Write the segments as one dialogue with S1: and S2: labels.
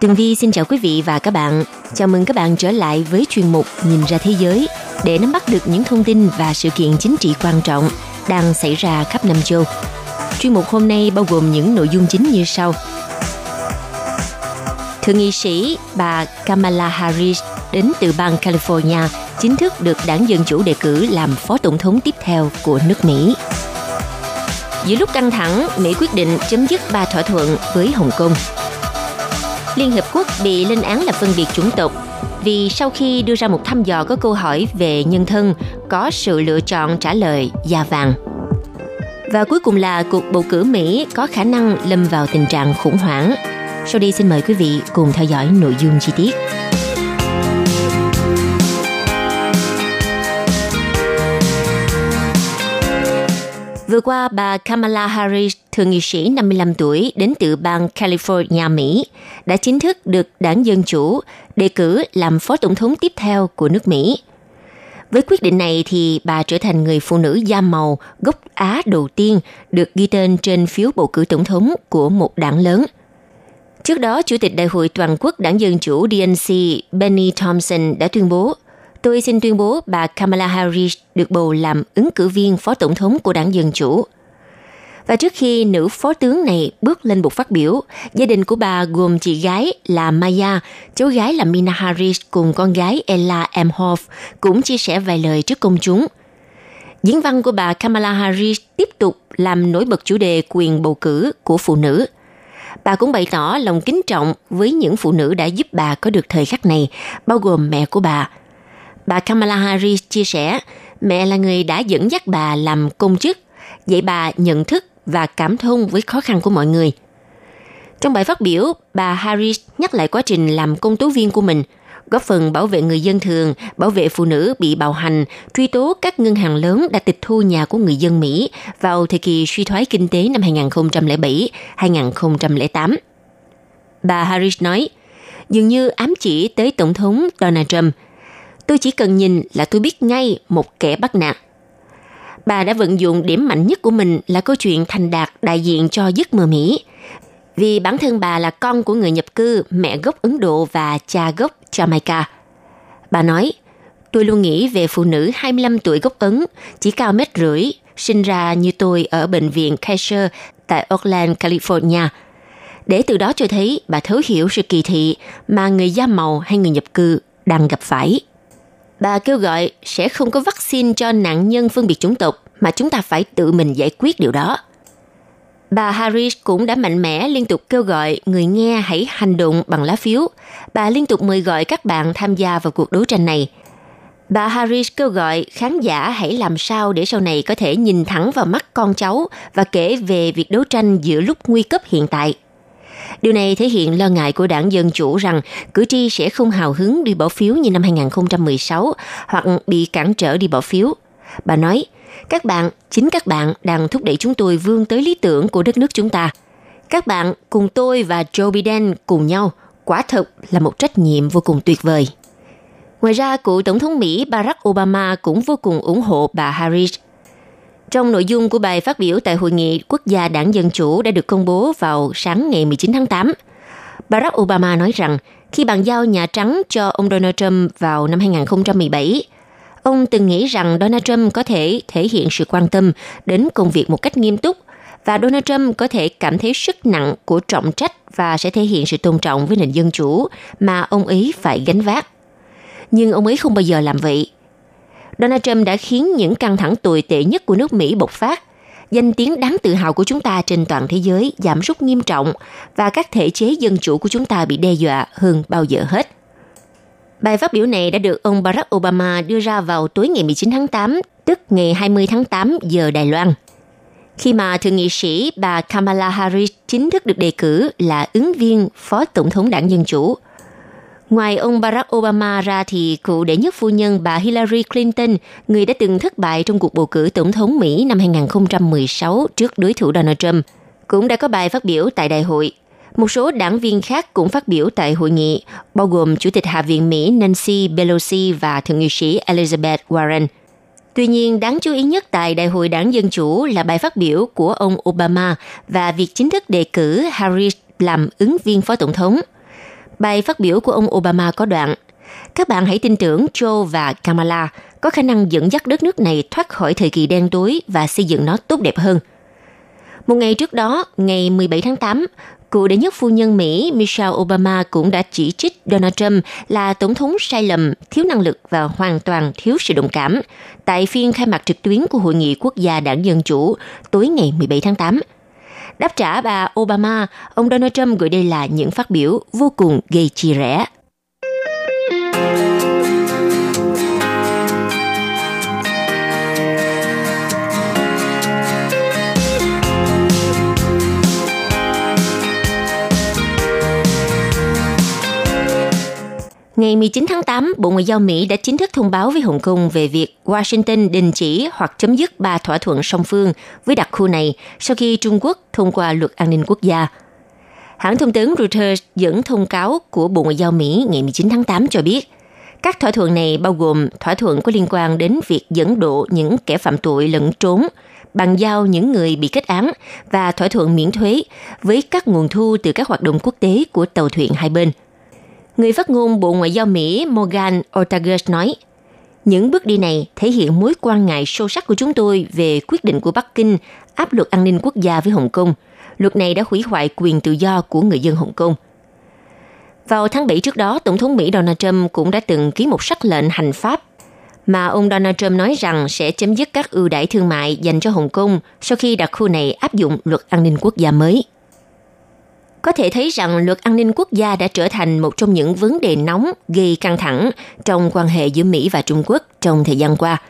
S1: Tường Vi xin chào quý vị và các bạn. Chào mừng các bạn trở lại với chuyên mục Nhìn ra thế giới để nắm bắt được những thông tin và sự kiện chính trị quan trọng đang xảy ra khắp năm châu. Chuyên mục hôm nay bao gồm những nội dung chính như sau. Thượng nghị sĩ bà Kamala Harris đến từ bang California chính thức được đảng Dân Chủ đề cử làm phó tổng thống tiếp theo của nước Mỹ. Giữa lúc căng thẳng, Mỹ quyết định chấm dứt ba thỏa thuận với Hồng Kông – Liên Hợp Quốc bị lên án là phân biệt chủng tộc vì sau khi đưa ra một thăm dò có câu hỏi về nhân thân, có sự lựa chọn trả lời da vàng. Và cuối cùng là cuộc bầu cử Mỹ có khả năng lâm vào tình trạng khủng hoảng. Sau đây xin mời quý vị cùng theo dõi nội dung chi tiết. Vừa qua, bà Kamala Harris, thượng nghị sĩ 55 tuổi đến từ bang California, Mỹ, đã chính thức được đảng Dân Chủ đề cử làm phó tổng thống tiếp theo của nước Mỹ. Với quyết định này thì bà trở thành người phụ nữ da màu gốc Á đầu tiên được ghi tên trên phiếu bầu cử tổng thống của một đảng lớn. Trước đó, Chủ tịch Đại hội Toàn quốc Đảng Dân Chủ DNC Benny Thompson đã tuyên bố – tôi xin tuyên bố bà Kamala Harris được bầu làm ứng cử viên phó tổng thống của đảng Dân Chủ. Và trước khi nữ phó tướng này bước lên bục phát biểu, gia đình của bà gồm chị gái là Maya, cháu gái là Mina Harris cùng con gái Ella Emhoff cũng chia sẻ vài lời trước công chúng. Diễn văn của bà Kamala Harris tiếp tục làm nổi bật chủ đề quyền bầu cử của phụ nữ. Bà cũng bày tỏ lòng kính trọng với những phụ nữ đã giúp bà có được thời khắc này, bao gồm mẹ của bà, Bà Kamala Harris chia sẻ, mẹ là người đã dẫn dắt bà làm công chức, dạy bà nhận thức và cảm thông với khó khăn của mọi người. Trong bài phát biểu, bà Harris nhắc lại quá trình làm công tố viên của mình, góp phần bảo vệ người dân thường, bảo vệ phụ nữ bị bạo hành, truy tố các ngân hàng lớn đã tịch thu nhà của người dân Mỹ vào thời kỳ suy thoái kinh tế năm 2007-2008. Bà Harris nói, dường như ám chỉ tới Tổng thống Donald Trump – Tôi chỉ cần nhìn là tôi biết ngay một kẻ bắt nạt. Bà đã vận dụng điểm mạnh nhất của mình là câu chuyện thành đạt đại diện cho giấc mơ Mỹ. Vì bản thân bà là con của người nhập cư, mẹ gốc Ấn Độ và cha gốc Jamaica. Bà nói, tôi luôn nghĩ về phụ nữ 25 tuổi gốc Ấn, chỉ cao mét rưỡi, sinh ra như tôi ở bệnh viện Kaiser tại Oakland, California. Để từ đó cho thấy bà thấu hiểu sự kỳ thị mà người da màu hay người nhập cư đang gặp phải. Bà kêu gọi sẽ không có vaccine cho nạn nhân phân biệt chủng tộc, mà chúng ta phải tự mình giải quyết điều đó. Bà Harris cũng đã mạnh mẽ liên tục kêu gọi người nghe hãy hành động bằng lá phiếu. Bà liên tục mời gọi các bạn tham gia vào cuộc đấu tranh này. Bà Harris kêu gọi khán giả hãy làm sao để sau này có thể nhìn thẳng vào mắt con cháu và kể về việc đấu tranh giữa lúc nguy cấp hiện tại – Điều này thể hiện lo ngại của đảng Dân Chủ rằng cử tri sẽ không hào hứng đi bỏ phiếu như năm 2016 hoặc bị cản trở đi bỏ phiếu. Bà nói, các bạn, chính các bạn đang thúc đẩy chúng tôi vươn tới lý tưởng của đất nước chúng ta. Các bạn cùng tôi và Joe Biden cùng nhau, quả thực là một trách nhiệm vô cùng tuyệt vời. Ngoài ra, cựu Tổng thống Mỹ Barack Obama cũng vô cùng ủng hộ bà Harris – trong nội dung của bài phát biểu tại Hội nghị Quốc gia Đảng Dân Chủ đã được công bố vào sáng ngày 19 tháng 8, Barack Obama nói rằng khi bàn giao Nhà Trắng cho ông Donald Trump vào năm 2017, ông từng nghĩ rằng Donald Trump có thể thể hiện sự quan tâm đến công việc một cách nghiêm túc và Donald Trump có thể cảm thấy sức nặng của trọng trách và sẽ thể hiện sự tôn trọng với nền dân chủ mà ông ấy phải gánh vác. Nhưng ông ấy không bao giờ làm vậy Donald Trump đã khiến những căng thẳng tồi tệ nhất của nước Mỹ bộc phát. Danh tiếng đáng tự hào của chúng ta trên toàn thế giới giảm sút nghiêm trọng và các thể chế dân chủ của chúng ta bị đe dọa hơn bao giờ hết. Bài phát biểu này đã được ông Barack Obama đưa ra vào tối ngày 19 tháng 8, tức ngày 20 tháng 8 giờ Đài Loan. khi mà thượng nghị sĩ bà Kamala Harris chính thức được đề cử là ứng viên phó tổng thống đảng Dân Chủ. Ngoài ông Barack Obama ra thì cựu đệ nhất phu nhân bà Hillary Clinton, người đã từng thất bại trong cuộc bầu cử tổng thống Mỹ năm 2016 trước đối thủ Donald Trump, cũng đã có bài phát biểu tại đại hội. Một số đảng viên khác cũng phát biểu tại hội nghị, bao gồm Chủ tịch Hạ viện Mỹ Nancy Pelosi và Thượng nghị sĩ Elizabeth Warren – Tuy nhiên, đáng chú ý nhất tại Đại hội đảng Dân Chủ là bài phát biểu của ông Obama và việc chính thức đề cử Harris làm ứng viên phó tổng thống. Bài phát biểu của ông Obama có đoạn Các bạn hãy tin tưởng Joe và Kamala có khả năng dẫn dắt đất nước này thoát khỏi thời kỳ đen tối và xây dựng nó tốt đẹp hơn. Một ngày trước đó, ngày 17 tháng 8, cựu đệ nhất phu nhân Mỹ Michelle Obama cũng đã chỉ trích Donald Trump là tổng thống sai lầm, thiếu năng lực và hoàn toàn thiếu sự đồng cảm tại phiên khai mạc trực tuyến của Hội nghị Quốc gia Đảng Dân Chủ tối ngày 17 tháng 8. Đáp trả bà Obama, ông Donald Trump gửi đây là những phát biểu vô cùng gây chia rẽ. Ngày 19 tháng 8, Bộ Ngoại giao Mỹ đã chính thức thông báo với Hồng Kông về việc Washington đình chỉ hoặc chấm dứt ba thỏa thuận song phương với đặc khu này sau khi Trung Quốc thông qua luật an ninh quốc gia. Hãng thông tấn Reuters dẫn thông cáo của Bộ Ngoại giao Mỹ ngày 19 tháng 8 cho biết, các thỏa thuận này bao gồm thỏa thuận có liên quan đến việc dẫn độ những kẻ phạm tội lẫn trốn, bàn giao những người bị kết án và thỏa thuận miễn thuế với các nguồn thu từ các hoạt động quốc tế của tàu thuyền hai bên – Người phát ngôn Bộ Ngoại giao Mỹ Morgan Ortagus nói, những bước đi này thể hiện mối quan ngại sâu sắc của chúng tôi về quyết định của Bắc Kinh áp luật an ninh quốc gia với Hồng Kông. Luật này đã hủy hoại quyền tự do của người dân Hồng Kông. Vào tháng 7 trước đó, Tổng thống Mỹ Donald Trump cũng đã từng ký một sắc lệnh hành pháp mà ông Donald Trump nói rằng sẽ chấm dứt các ưu đãi thương mại dành cho Hồng Kông sau khi đặc khu này áp dụng luật an ninh quốc gia mới. Có thể thấy rằng luật an ninh quốc gia đã trở thành một trong những vấn đề nóng gây căng thẳng trong quan hệ giữa Mỹ và Trung Quốc trong thời gian qua.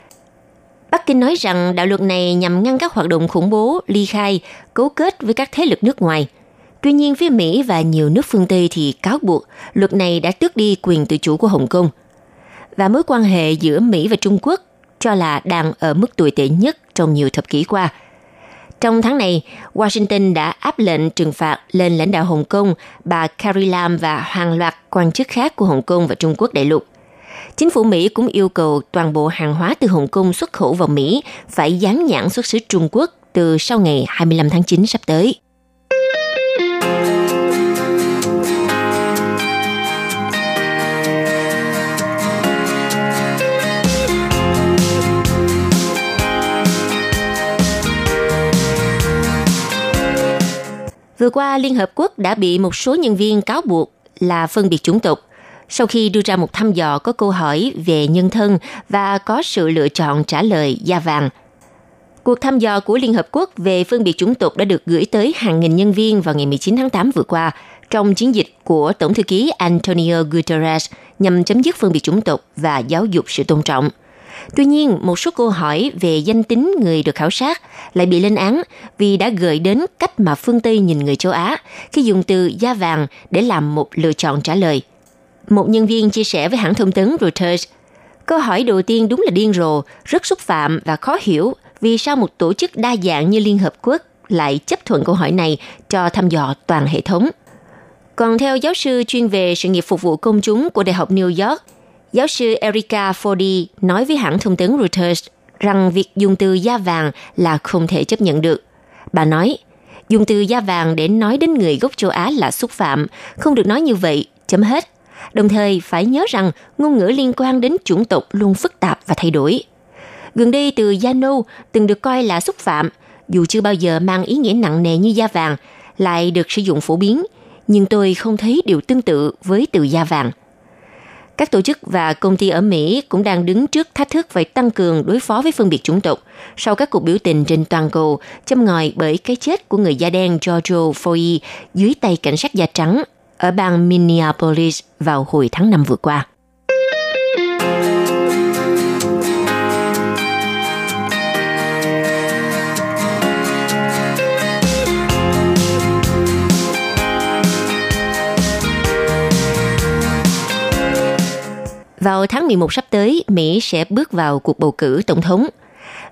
S1: Bắc Kinh nói rằng đạo luật này nhằm ngăn các hoạt động khủng bố, ly khai, cấu kết với các thế lực nước ngoài. Tuy nhiên, phía Mỹ và nhiều nước phương Tây thì cáo buộc luật này đã tước đi quyền tự chủ của Hồng Kông. Và mối quan hệ giữa Mỹ và Trung Quốc cho là đang ở mức tồi tệ nhất trong nhiều thập kỷ qua – trong tháng này, Washington đã áp lệnh trừng phạt lên lãnh đạo Hồng Kông, bà Carrie Lam và hàng loạt quan chức khác của Hồng Kông và Trung Quốc đại lục. Chính phủ Mỹ cũng yêu cầu toàn bộ hàng hóa từ Hồng Kông xuất khẩu vào Mỹ phải dán nhãn xuất xứ Trung Quốc từ sau ngày 25 tháng 9 sắp tới. Vừa qua, Liên Hợp Quốc đã bị một số nhân viên cáo buộc là phân biệt chủng tộc sau khi đưa ra một thăm dò có câu hỏi về nhân thân và có sự lựa chọn trả lời da vàng. Cuộc thăm dò của Liên Hợp Quốc về phân biệt chủng tộc đã được gửi tới hàng nghìn nhân viên vào ngày 19 tháng 8 vừa qua trong chiến dịch của Tổng thư ký Antonio Guterres nhằm chấm dứt phân biệt chủng tộc và giáo dục sự tôn trọng – Tuy nhiên, một số câu hỏi về danh tính người được khảo sát lại bị lên án vì đã gợi đến cách mà phương Tây nhìn người châu Á khi dùng từ da vàng để làm một lựa chọn trả lời. Một nhân viên chia sẻ với hãng thông tấn Reuters, câu hỏi đầu tiên đúng là điên rồ, rất xúc phạm và khó hiểu vì sao một tổ chức đa dạng như Liên Hợp Quốc lại chấp thuận câu hỏi này cho thăm dò toàn hệ thống. Còn theo giáo sư chuyên về sự nghiệp phục vụ công chúng của Đại học New York, Giáo sư Erica Fordy nói với hãng thông tấn Reuters rằng việc dùng từ da vàng là không thể chấp nhận được. Bà nói, dùng từ da vàng để nói đến người gốc châu Á là xúc phạm, không được nói như vậy, chấm hết. Đồng thời phải nhớ rằng ngôn ngữ liên quan đến chủng tộc luôn phức tạp và thay đổi. Gần đây từ da nâu từng được coi là xúc phạm, dù chưa bao giờ mang ý nghĩa nặng nề như da vàng, lại được sử dụng phổ biến, nhưng tôi không thấy điều tương tự với từ da vàng. Các tổ chức và công ty ở Mỹ cũng đang đứng trước thách thức phải tăng cường đối phó với phân biệt chủng tộc sau các cuộc biểu tình trên toàn cầu, châm ngòi bởi cái chết của người da đen George Floyd dưới tay cảnh sát da trắng ở bang Minneapolis vào hồi tháng 5 vừa qua. Vào tháng 11 sắp tới, Mỹ sẽ bước vào cuộc bầu cử tổng thống.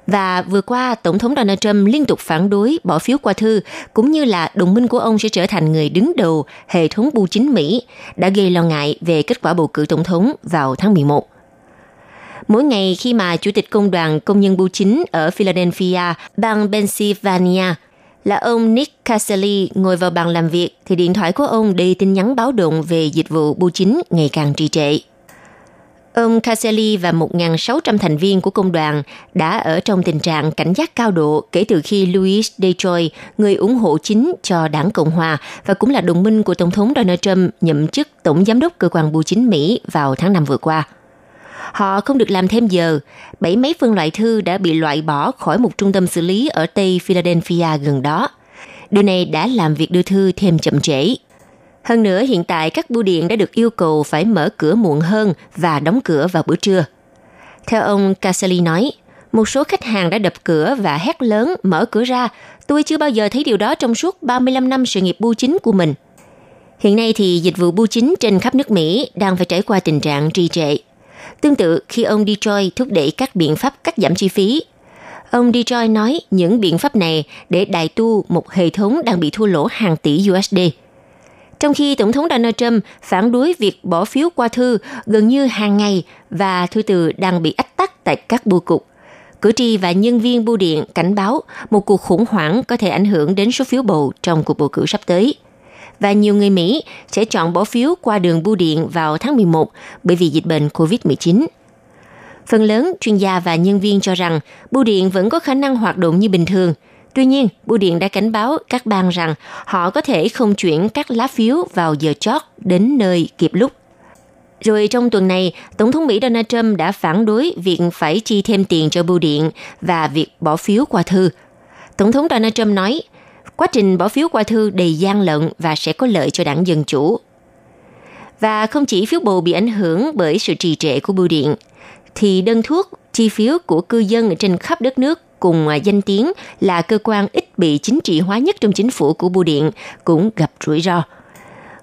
S1: Và vừa qua, Tổng thống Donald Trump liên tục phản đối bỏ phiếu qua thư, cũng như là đồng minh của ông sẽ trở thành người đứng đầu hệ thống bưu chính Mỹ, đã gây lo ngại về kết quả bầu cử tổng thống vào tháng 11. Mỗi ngày khi mà Chủ tịch Công đoàn Công nhân Bưu chính ở Philadelphia, bang Pennsylvania, là ông Nick Caselli ngồi vào bàn làm việc thì điện thoại của ông đầy tin nhắn báo động về dịch vụ bưu chính ngày càng trì trệ. Ông Caselli và 1.600 thành viên của công đoàn đã ở trong tình trạng cảnh giác cao độ kể từ khi Louis Detroit, người ủng hộ chính cho đảng Cộng Hòa và cũng là đồng minh của Tổng thống Donald Trump nhậm chức Tổng Giám đốc Cơ quan Bưu chính Mỹ vào tháng 5 vừa qua. Họ không được làm thêm giờ. Bảy mấy phân loại thư đã bị loại bỏ khỏi một trung tâm xử lý ở Tây Philadelphia gần đó. Điều này đã làm việc đưa thư thêm chậm trễ. Hơn nữa, hiện tại các bưu điện đã được yêu cầu phải mở cửa muộn hơn và đóng cửa vào bữa trưa. Theo ông Caselli nói, một số khách hàng đã đập cửa và hét lớn mở cửa ra. Tôi chưa bao giờ thấy điều đó trong suốt 35 năm sự nghiệp bưu chính của mình. Hiện nay thì dịch vụ bưu chính trên khắp nước Mỹ đang phải trải qua tình trạng trì trệ. Tương tự khi ông Detroit thúc đẩy các biện pháp cắt giảm chi phí, ông Detroit nói những biện pháp này để đại tu một hệ thống đang bị thua lỗ hàng tỷ USD. Trong khi Tổng thống Donald Trump phản đối việc bỏ phiếu qua thư gần như hàng ngày và thư từ đang bị ách tắc tại các bưu cục. Cử tri và nhân viên bưu điện cảnh báo một cuộc khủng hoảng có thể ảnh hưởng đến số phiếu bầu trong cuộc bầu cử sắp tới – và nhiều người Mỹ sẽ chọn bỏ phiếu qua đường bưu điện vào tháng 11 bởi vì dịch bệnh COVID-19. Phần lớn chuyên gia và nhân viên cho rằng bưu điện vẫn có khả năng hoạt động như bình thường. Tuy nhiên, bưu điện đã cảnh báo các bang rằng họ có thể không chuyển các lá phiếu vào giờ chót đến nơi kịp lúc. Rồi trong tuần này, Tổng thống Mỹ Donald Trump đã phản đối việc phải chi thêm tiền cho bưu điện và việc bỏ phiếu qua thư. Tổng thống Donald Trump nói, Quá trình bỏ phiếu qua thư đầy gian lận và sẽ có lợi cho đảng Dân Chủ. Và không chỉ phiếu bầu bị ảnh hưởng bởi sự trì trệ của bưu điện, thì đơn thuốc, chi phiếu của cư dân trên khắp đất nước cùng à, danh tiếng là cơ quan ít bị chính trị hóa nhất trong chính phủ của bưu điện cũng gặp rủi ro.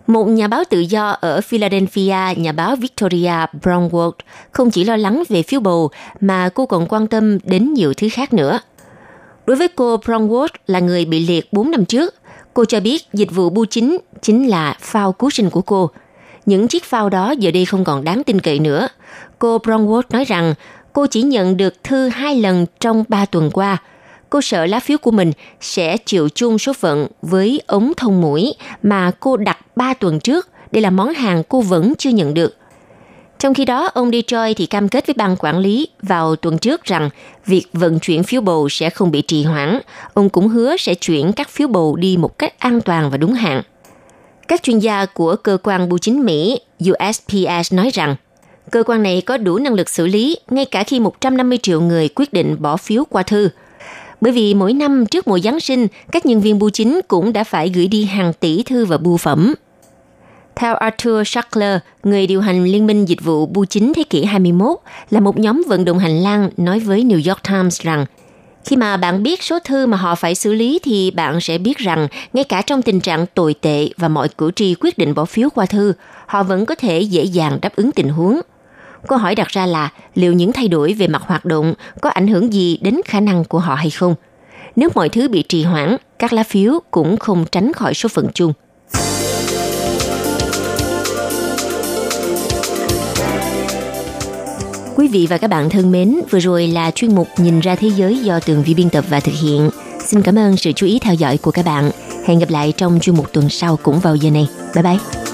S1: Một nhà báo tự do ở Philadelphia, nhà báo Victoria Brownwood, không chỉ lo lắng về phiếu bầu mà cô còn quan tâm đến nhiều thứ khác nữa – Đối với cô brownwood là người bị liệt 4 năm trước, cô cho biết dịch vụ bưu chính chính là phao cứu sinh của cô. Những chiếc phao đó giờ đây không còn đáng tin cậy nữa. Cô brownwood nói rằng cô chỉ nhận được thư hai lần trong 3 tuần qua. Cô sợ lá phiếu của mình sẽ chịu chung số phận với ống thông mũi mà cô đặt 3 tuần trước. Đây là món hàng cô vẫn chưa nhận được. Trong khi đó, ông Detroit thì cam kết với ban quản lý vào tuần trước rằng việc vận chuyển phiếu bầu sẽ không bị trì hoãn. Ông cũng hứa sẽ chuyển các phiếu bầu đi một cách an toàn và đúng hạn. Các chuyên gia của cơ quan bưu chính Mỹ USPS nói rằng cơ quan này có đủ năng lực xử lý ngay cả khi 150 triệu người quyết định bỏ phiếu qua thư. Bởi vì mỗi năm trước mùa Giáng sinh, các nhân viên bưu chính cũng đã phải gửi đi hàng tỷ thư và bưu phẩm theo Arthur Schackler, người điều hành Liên minh Dịch vụ Bưu chính thế kỷ 21, là một nhóm vận động hành lang nói với New York Times rằng khi mà bạn biết số thư mà họ phải xử lý thì bạn sẽ biết rằng ngay cả trong tình trạng tồi tệ và mọi cử tri quyết định bỏ phiếu qua thư, họ vẫn có thể dễ dàng đáp ứng tình huống. Câu hỏi đặt ra là liệu những thay đổi về mặt hoạt động có ảnh hưởng gì đến khả năng của họ hay không? Nếu mọi thứ bị trì hoãn, các lá phiếu cũng không tránh khỏi số phận chung. Quý vị và các bạn thân mến, vừa rồi là chuyên mục Nhìn ra thế giới do Tường Vi biên tập và thực hiện. Xin cảm ơn sự chú ý theo dõi của các bạn. Hẹn gặp lại trong chuyên mục tuần sau cũng vào giờ này. Bye bye!